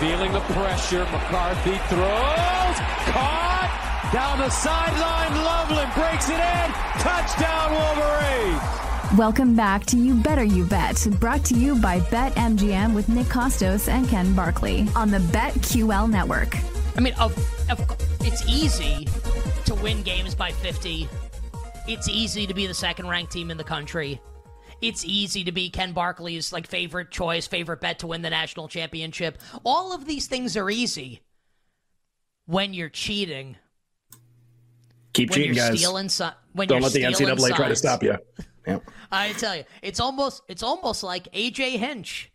feeling the pressure. McCarthy throws. Caught down the sideline. Loveland breaks it in. Touchdown, Wolverines. Welcome back to You Better You Bet, brought to you by BetMGM with Nick Kostos and Ken Barkley on the BetQL network. I mean, of, of, it's easy to win games by 50. It's easy to be the second ranked team in the country. It's easy to be Ken Barkley's like favorite choice, favorite bet to win the national championship. All of these things are easy when you're cheating. Keep when cheating, you're guys. Stealing when Don't let the NCAA try to stop you. Yep. I tell you, it's almost it's almost like AJ Hinch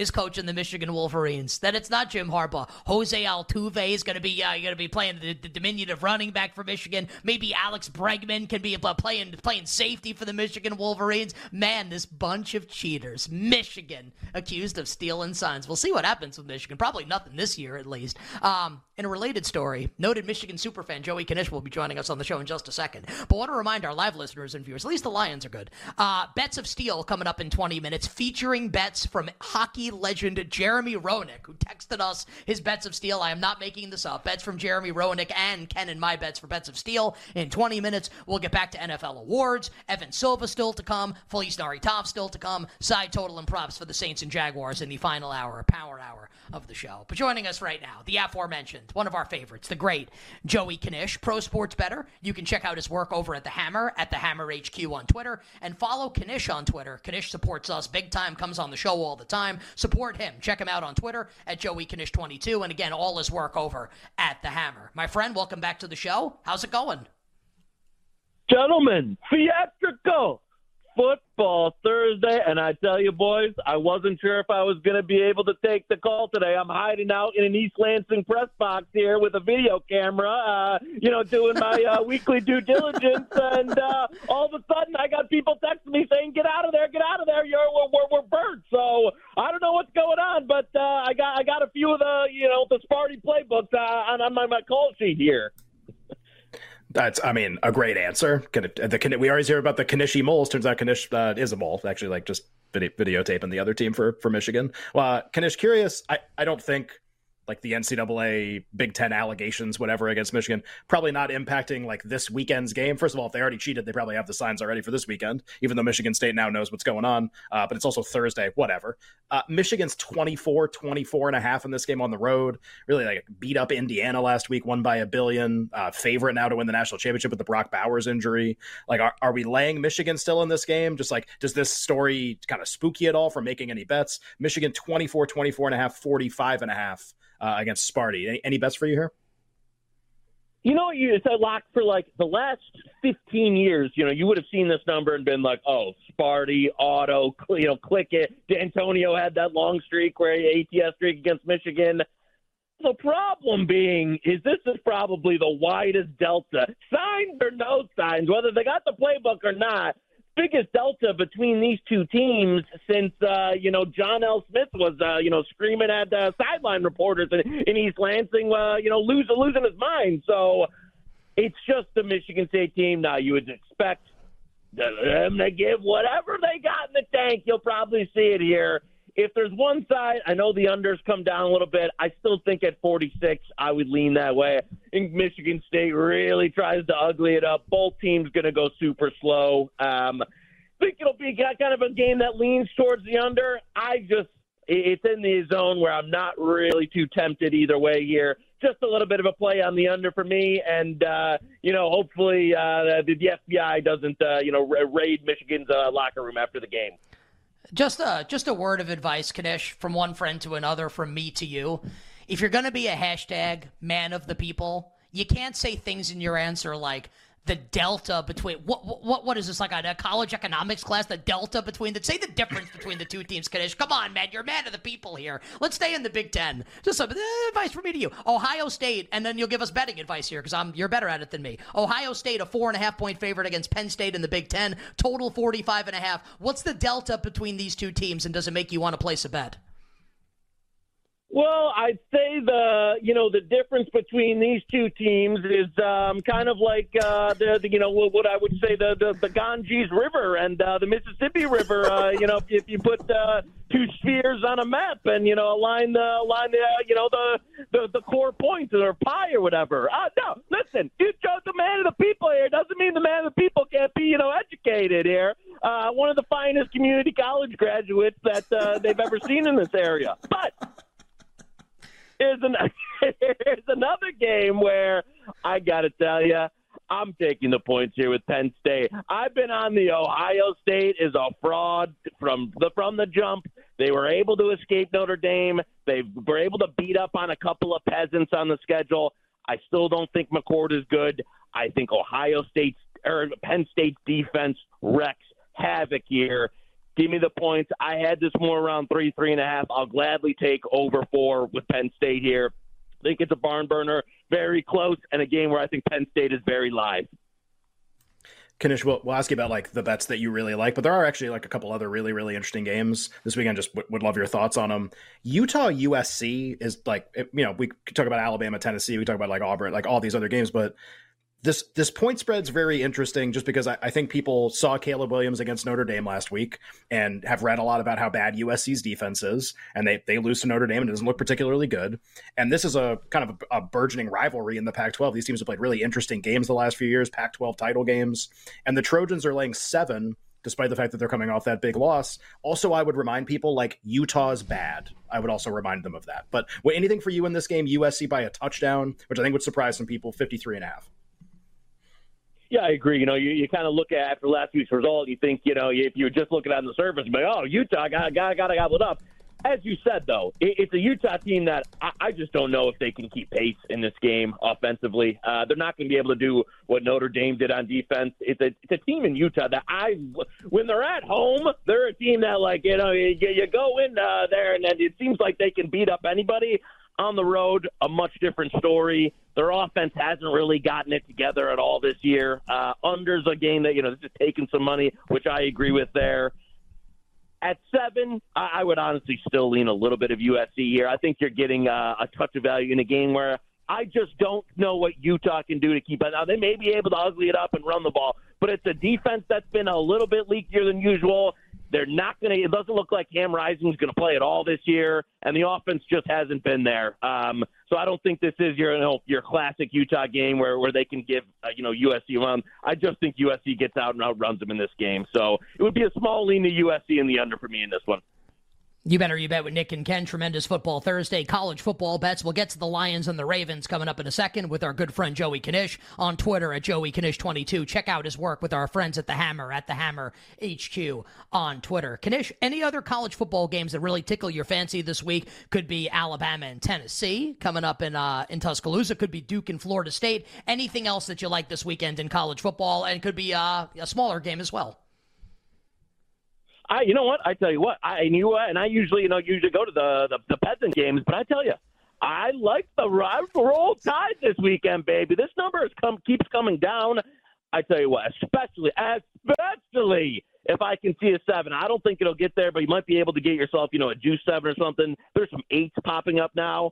is coaching the Michigan Wolverines. That it's not Jim Harbaugh. Jose Altuve is going to be uh, going to be playing the, the diminutive running back for Michigan. Maybe Alex Bregman can be uh, playing playing safety for the Michigan Wolverines. Man, this bunch of cheaters. Michigan accused of stealing signs. We'll see what happens with Michigan. Probably nothing this year, at least. Um, in a related story, noted Michigan superfan Joey Knish will be joining us on the show in just a second. But want to remind our live listeners and viewers, at least the Lions are good. Uh, bets of Steel coming up in 20 minutes, featuring bets from hockey legend Jeremy Roenick, who texted us his bets of Steel. I am not making this up. Bets from Jeremy Roenick and Ken and my bets for bets of Steel in 20 minutes. We'll get back to NFL awards. Evan Silva still to come. Felice Nari Top still to come. Side total and props for the Saints and Jaguars in the final hour, power hour of the show. But joining us right now, the aforementioned, one of our favorites, the great Joey Knish, Pro Sports Better. You can check out his work over at The Hammer, at The Hammer HQ on Twitter, and follow Knish on Twitter. Knish supports us big time, comes on the show all the time. Support him. Check him out on Twitter at Joey Knish22, and again, all his work over at The Hammer. My friend, welcome back to the show. How's it going? Gentlemen, theatrical football Thursday, and I tell you, boys, I wasn't sure if I was going to be able to take the call today. I'm hiding out in an East Lansing press box here with a video camera, uh, you know, doing my uh, weekly due diligence, and uh, all of a sudden, I got people texting me saying, "Get out of there! Get out of there! You're we're, we're, we're burnt." So I don't know what's going on, but uh, I got I got a few of the you know the Sparty playbooks uh, on on my, my call sheet here. That's, I mean, a great answer. The we always hear about the Kanishi moles. Turns out Knish uh, is a mole. Actually, like just video, videotaping the other team for for Michigan. Well, uh, Knish, curious. I I don't think like the NCAA Big Ten allegations, whatever, against Michigan, probably not impacting like this weekend's game. First of all, if they already cheated, they probably have the signs already for this weekend, even though Michigan State now knows what's going on. Uh, but it's also Thursday, whatever. Uh, Michigan's 24, 24 and a half in this game on the road. Really like beat up Indiana last week, won by a billion. Uh, favorite now to win the national championship with the Brock Bowers injury. Like, are, are we laying Michigan still in this game? Just like, does this story kind of spook you at all from making any bets? Michigan 24, 24 and a half, 45 and a half uh, against Sparty. Any, any bets for you here? You know, you it's a lock for like the last 15 years. You know, you would have seen this number and been like, "Oh, Sparty, Auto, you know, click it." Dantonio had that long streak where he ATS streak against Michigan. The problem being is this is probably the widest delta, signs or no signs, whether they got the playbook or not. Biggest delta between these two teams since uh, you know John L. Smith was uh, you know screaming at uh, sideline reporters in, in East Lansing, uh, you know losing losing his mind. So it's just the Michigan State team now. You would expect them to give whatever they got in the tank. You'll probably see it here. If there's one side, I know the unders come down a little bit. I still think at 46, I would lean that way. I think Michigan State really tries to ugly it up. Both teams going to go super slow. Um, I think it'll be kind of a game that leans towards the under. I just, it's in the zone where I'm not really too tempted either way here. just a little bit of a play on the under for me, and uh, you know, hopefully uh, the, the FBI doesn't uh, you know raid Michigan's uh, locker room after the game. Just a just a word of advice, Knish, from one friend to another, from me to you. If you're going to be a hashtag man of the people, you can't say things in your answer like the delta between what what what is this like a college economics class? The delta between the say the difference between the two teams. Knish, come on, man, you're man of the people here. Let's stay in the Big Ten. Just some eh, advice for me to you. Ohio State, and then you'll give us betting advice here because I'm you're better at it than me. Ohio State, a four and a half point favorite against Penn State in the Big Ten. Total 45 and a half. What's the delta between these two teams, and does it make you want to place a bet? Well, I'd say the you know the difference between these two teams is um, kind of like uh, the, the you know what I would say the the, the Ganges River and uh, the Mississippi River. Uh, you know, if, you put uh, two spheres on a map and you know align the align the uh, you know the, the the core points or pie or whatever. Uh, no, listen, you chose the man of the people here. Doesn't mean the man of the people can't be you know educated here. Uh, one of the finest community college graduates that uh, they've ever seen in this area, but here's, an, here's another game where I got to tell you, I'm taking the points here with Penn State. I've been on the Ohio State is a fraud from the from the jump. They were able to escape Notre Dame. They were able to beat up on a couple of peasants on the schedule. I still don't think McCord is good. I think Ohio State's or Penn State's defense wrecks havoc here. Give me the points. I had this more around three, three and a half. I'll gladly take over four with Penn State here. I think it's a barn burner, very close, and a game where I think Penn State is very live. Knish, we'll, we'll, ask you about like the bets that you really like, but there are actually like a couple other really, really interesting games this weekend. Just w- would love your thoughts on them. Utah USC is like, you know, we talk about Alabama, Tennessee, we talk about like Auburn, like all these other games, but this this point spread's very interesting just because I, I, think people saw Caleb Williams against Notre Dame last week and have read a lot about how bad USC's defense is, and they they lose to Notre Dame and it doesn't look particularly good. And this is a kind of a, a burgeoning rivalry in the Pac-12. These teams have played really interesting games the last few years, Pac-12 title games, and the Trojans are laying seven. Despite the fact that they're coming off that big loss, also I would remind people like Utah's bad. I would also remind them of that. But anything for you in this game? USC by a touchdown, which I think would surprise some people. 53 and a half. Yeah, I agree. You know, you, you kind of look at after last week's result, you think, you know, if you were just looking on the surface, like, oh, Utah got got to got gobbled up. As you said, though, it, it's a Utah team that I, I just don't know if they can keep pace in this game offensively. Uh, they're not going to be able to do what Notre Dame did on defense. It's a it's a team in Utah that I, when they're at home, they're a team that like you know you, you go in uh, there and then it seems like they can beat up anybody on the road, a much different story. Their offense hasn't really gotten it together at all this year. Uh, under's a game that, you know, this is taking some money, which I agree with there. At seven, I would honestly still lean a little bit of USC here. I think you're getting uh, a touch of value in a game where I just don't know what Utah can do to keep it. Now, they may be able to ugly it up and run the ball, but it's a defense that's been a little bit leakier than usual. They're not going to. It doesn't look like Cam Rising is going to play at all this year, and the offense just hasn't been there. Um, so I don't think this is your you know, your classic Utah game where where they can give uh, you know USC run. I just think USC gets out and outruns them in this game. So it would be a small lean to USC in the under for me in this one. You better you bet with Nick and Ken. Tremendous football Thursday. College football bets. We'll get to the Lions and the Ravens coming up in a second with our good friend Joey Knish on Twitter at Joey Knish22. Check out his work with our friends at the Hammer at the Hammer HQ on Twitter. Knish, any other college football games that really tickle your fancy this week? Could be Alabama and Tennessee coming up in uh, in Tuscaloosa. Could be Duke and Florida State. Anything else that you like this weekend in college football? And could be uh, a smaller game as well. I, you know what? I tell you what, I knew, uh, and I usually, you know, usually go to the the, the peasant games, but I tell you, I like the roll tide this weekend, baby. This number is come keeps coming down. I tell you what, especially, especially if I can see a seven. I don't think it'll get there, but you might be able to get yourself, you know, a juice seven or something. There's some eights popping up now.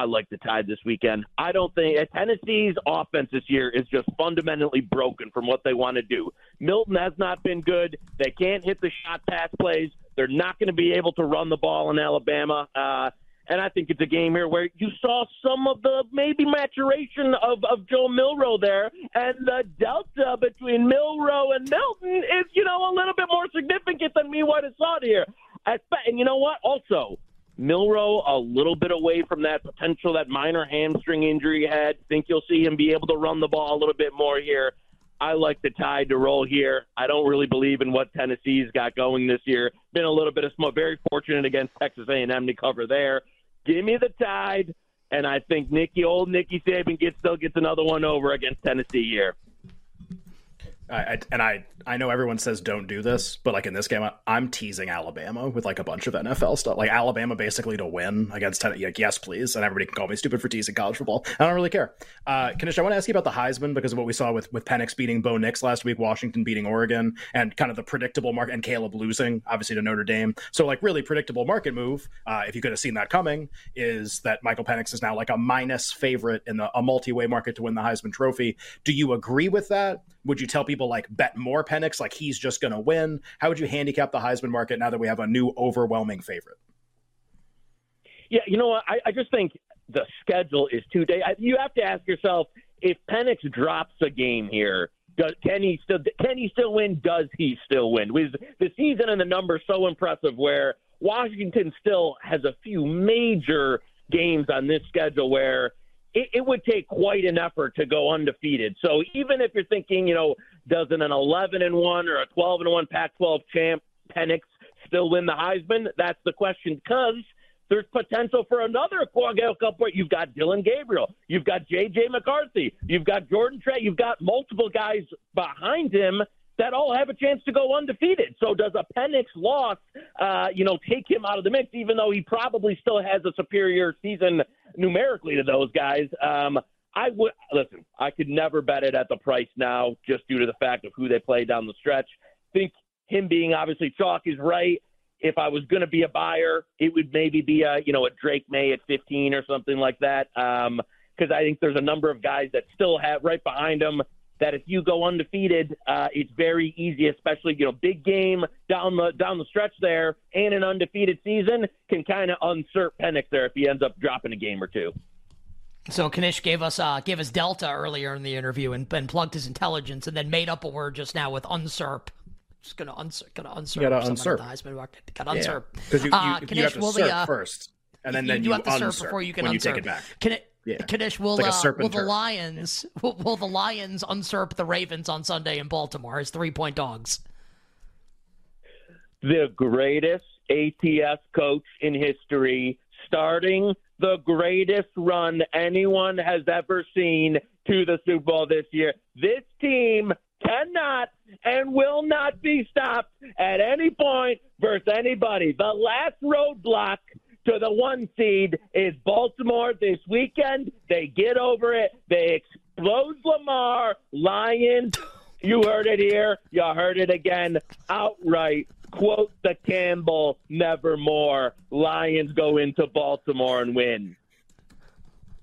I like the Tide this weekend. I don't think Tennessee's offense this year is just fundamentally broken from what they want to do. Milton has not been good. They can't hit the shot pass plays. They're not going to be able to run the ball in Alabama. Uh, and I think it's a game here where you saw some of the maybe maturation of, of Jalen Milroe there, and the delta between Milroe and Milton is, you know, a little bit more significant than me what I saw here. And you know what? Also, Milroe a little bit away from that potential, that minor hamstring injury he had. Think you'll see him be able to run the ball a little bit more here. I like the Tide to roll here. I don't really believe in what Tennessee's got going this year. Been a little bit of smoke. Very fortunate against Texas A&M to cover there. Give me the Tide, and I think Nicky, old Nicky Saban, gets still gets another one over against Tennessee here. I, I, and I I know everyone says don't do this, but like in this game, I, am teasing Alabama with like a bunch of NFL stuff, like Alabama basically to win against Tennessee. Like, yes, please, and everybody can call me stupid for teasing college football. I don't really care. Uh, Knish, I want to ask you about the Heisman because of what we saw with with Penix beating Bo Nix last week, Washington beating Oregon, and kind of the predictable market, and Caleb losing obviously to Notre Dame. So like really predictable market move. Uh, if you could have seen that coming, is that Michael Penix is now like a minus favorite in the, a multi-way market to win the Heisman Trophy. Do you agree with that? Would you tell people like bet more Penix, like he's just going to win? How would you handicap the Heisman market now that we have a new overwhelming favorite? Yeah, you know what? I, I just think the schedule is too day. You have to ask yourself if Penix drops a game here. Does, can he still can he still win? Does he still win? With the season and the numbers so impressive, where Washington still has a few major games on this schedule where it, it, would take quite an effort to go undefeated. So even if you're thinking, you know, doesn't an 11 and one or a 12 and one Pac-12 champ Penix still win the Heisman? That's the question because there's potential for another couple. You've got Dillon Gabriel, you've got J.J. McCarthy, you've got Jordan Travis, you've got multiple guys behind him that all have a chance to go undefeated. So does a Penix loss, uh, you know, take him out of the mix, even though he probably still has a superior season numerically to those guys? Um, I would listen. I could never bet it at the price now, just due to the fact of who they play down the stretch. Think him being obviously chalk is right. If I was going to be a buyer, it would maybe be a you know a Drake Maye at 15 or something like that. Because um, I think there's a number of guys that still have right behind them that if you go undefeated, uh, it's very easy, especially you know big game down the down the stretch there, and an undefeated season can kind of unsert Penix there if he ends up dropping a game or two. So Knish gave us uh, gave us Delta earlier in the interview and, and plugged his intelligence, and then made up a word just now with usurp. Just gonna unsert, gonna unsert. You gotta unsert. The Heisman Gotta unsert. Because you, you, uh, you, have to will the, uh, first, and then you, then you, you have to unsert before you can when unsert. you take it back. Can it, yeah. Knish, will, like uh, will the turf. Lions will, will, the Lions usurp the Ravens on Sunday in Baltimore as three point dogs? The greatest ATS coach in history, starting the greatest run anyone has ever seen to the Super Bowl this year. This team cannot and will not be stopped at any point versus anybody. The last roadblock to the one seed is Baltimore this weekend. They get over it. They explode Lamar. Lions, you heard it here. You heard it again outright. Quote the Campbell, nevermore. Lions go into Baltimore and win.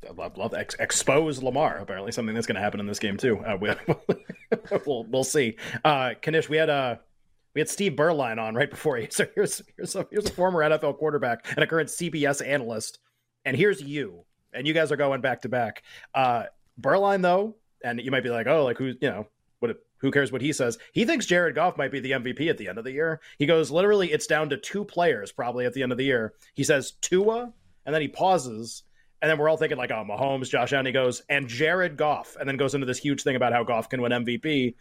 I love, love ex- expose Lamar. Apparently, something that's going to happen in this game too. Uh, we, will we'll see. Uh, Knish, we had a we had Steve Beuerlein on right before you. So here's here's a, here's a former NFL quarterback and a current CBS analyst, and here's you, and you guys are going back to back. Uh, Beuerlein though, and you might be like, oh, like who you know what? Who cares what he says? He thinks Jared Goff might be the MVP at the end of the year. He goes, literally, it's down to two players probably at the end of the year. He says Tua, and then he pauses, and then we're all thinking like, oh, Mahomes, Josh Allen. He goes, and Jared Goff, and then goes into this huge thing about how Goff can win MVP.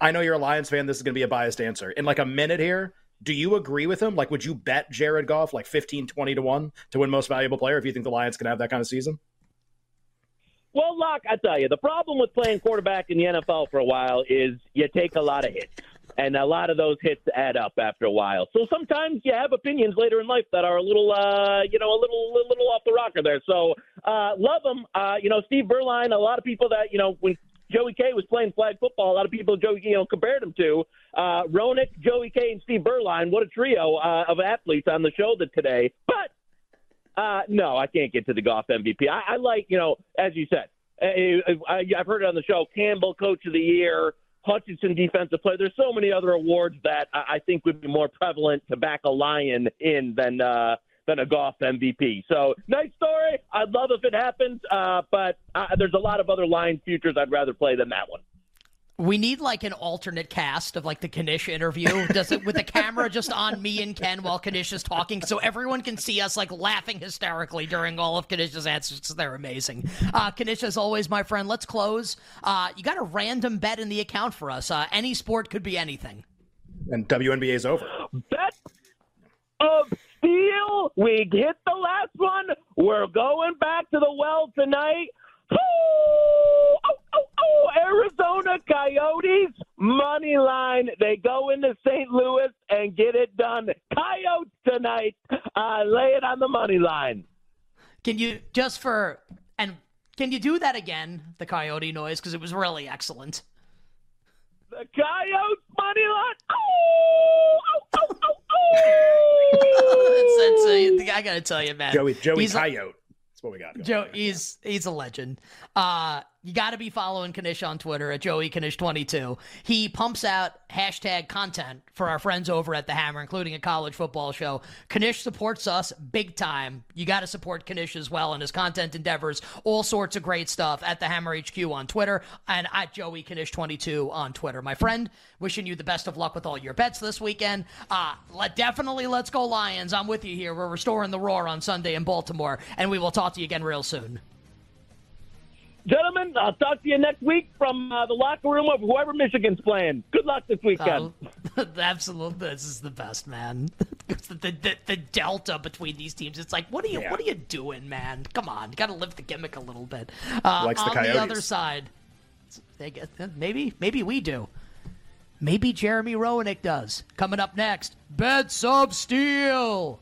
I know you're a Lions fan. This is going to be a biased answer. In like a minute here, do you agree with him? Like, would you bet Jared Goff like 15, 20 to 1 to win most valuable player if you think the Lions can have that kind of season? Well, Locke, I tell you, the problem with playing quarterback in the NFL for a while is you take a lot of hits. And a lot of those hits add up after a while. So sometimes you have opinions later in life that are a little, uh, you know, a little, a little off the rocker there. So uh, love them. Uh, you know, Steve Beuerlein. A lot of people that you know when Joey K was playing flag football. A lot of people Joey you know compared him to uh, Roenick, Joey K, and Steve Beuerlein. What a trio uh, of athletes on the show that today. But uh, no, I can't get to the Goff MVP. I, I like you know as you said. I, I've heard it on the show. Campbell, Coach of the Year. Hutchinson defensive player. There's so many other awards that I I think would be more prevalent to back a Lion in than uh, than a Goff MVP. So nice story. I'd love if it happens, uh, but uh, there's a lot of other lion futures I'd rather play than that one. We need like an alternate cast of like the Knish interview. Does it with the camera just on me and Ken while Knish is talking, so everyone can see us like laughing hysterically during all of Knish's answers. They're amazing. Uh, Knish, as always, my friend. Let's close. Uh, you got a random bet in the account for us. Uh, any sport could be anything. And WNBA is over. Bet of steel. We hit the last one. We're going back to the well tonight. Oh, oh, Arizona Coyotes money line. They go into St. Louis and get it done. Coyotes tonight. Uh, lay it on the money line. Can you just for and can you do that again? The coyote noise because it was really excellent. The Coyotes money line. Oh, oh, oh, oh, oh. That's- that's, uh, I gotta tell you, man. Joey Joey He's a- Coyote. That's what we got. Joe, on he's he's a legend. Uh, you got to be following Knish on Twitter at Joey Knish22. He pumps out hashtag content for our friends over at the Hammer, including a college football show. Knish supports us big time. You got to support Knish as well and his content endeavors. All sorts of great stuff at the Hammer HQ on Twitter and at Joey Knish22 on Twitter. My friend, wishing you the best of luck with all your bets this weekend. Uh, let, definitely let's go Lions. I'm with you here. We're restoring the roar on Sunday in Baltimore, and we will talk to you again real soon. Gentlemen, I'll talk to you next week from uh, the locker room of whoever Michigan's playing. Good luck this weekend. Oh, absolutely, this is the best, man. the, the, the delta between these teams, it's like, what are you, Yeah. what are you doing, man? Come on, you got to live the gimmick a little bit. Uh, Likes the on the other side, they get, maybe, maybe we do. Maybe Jeremy Roenick does. Coming up next, Bets of Steel.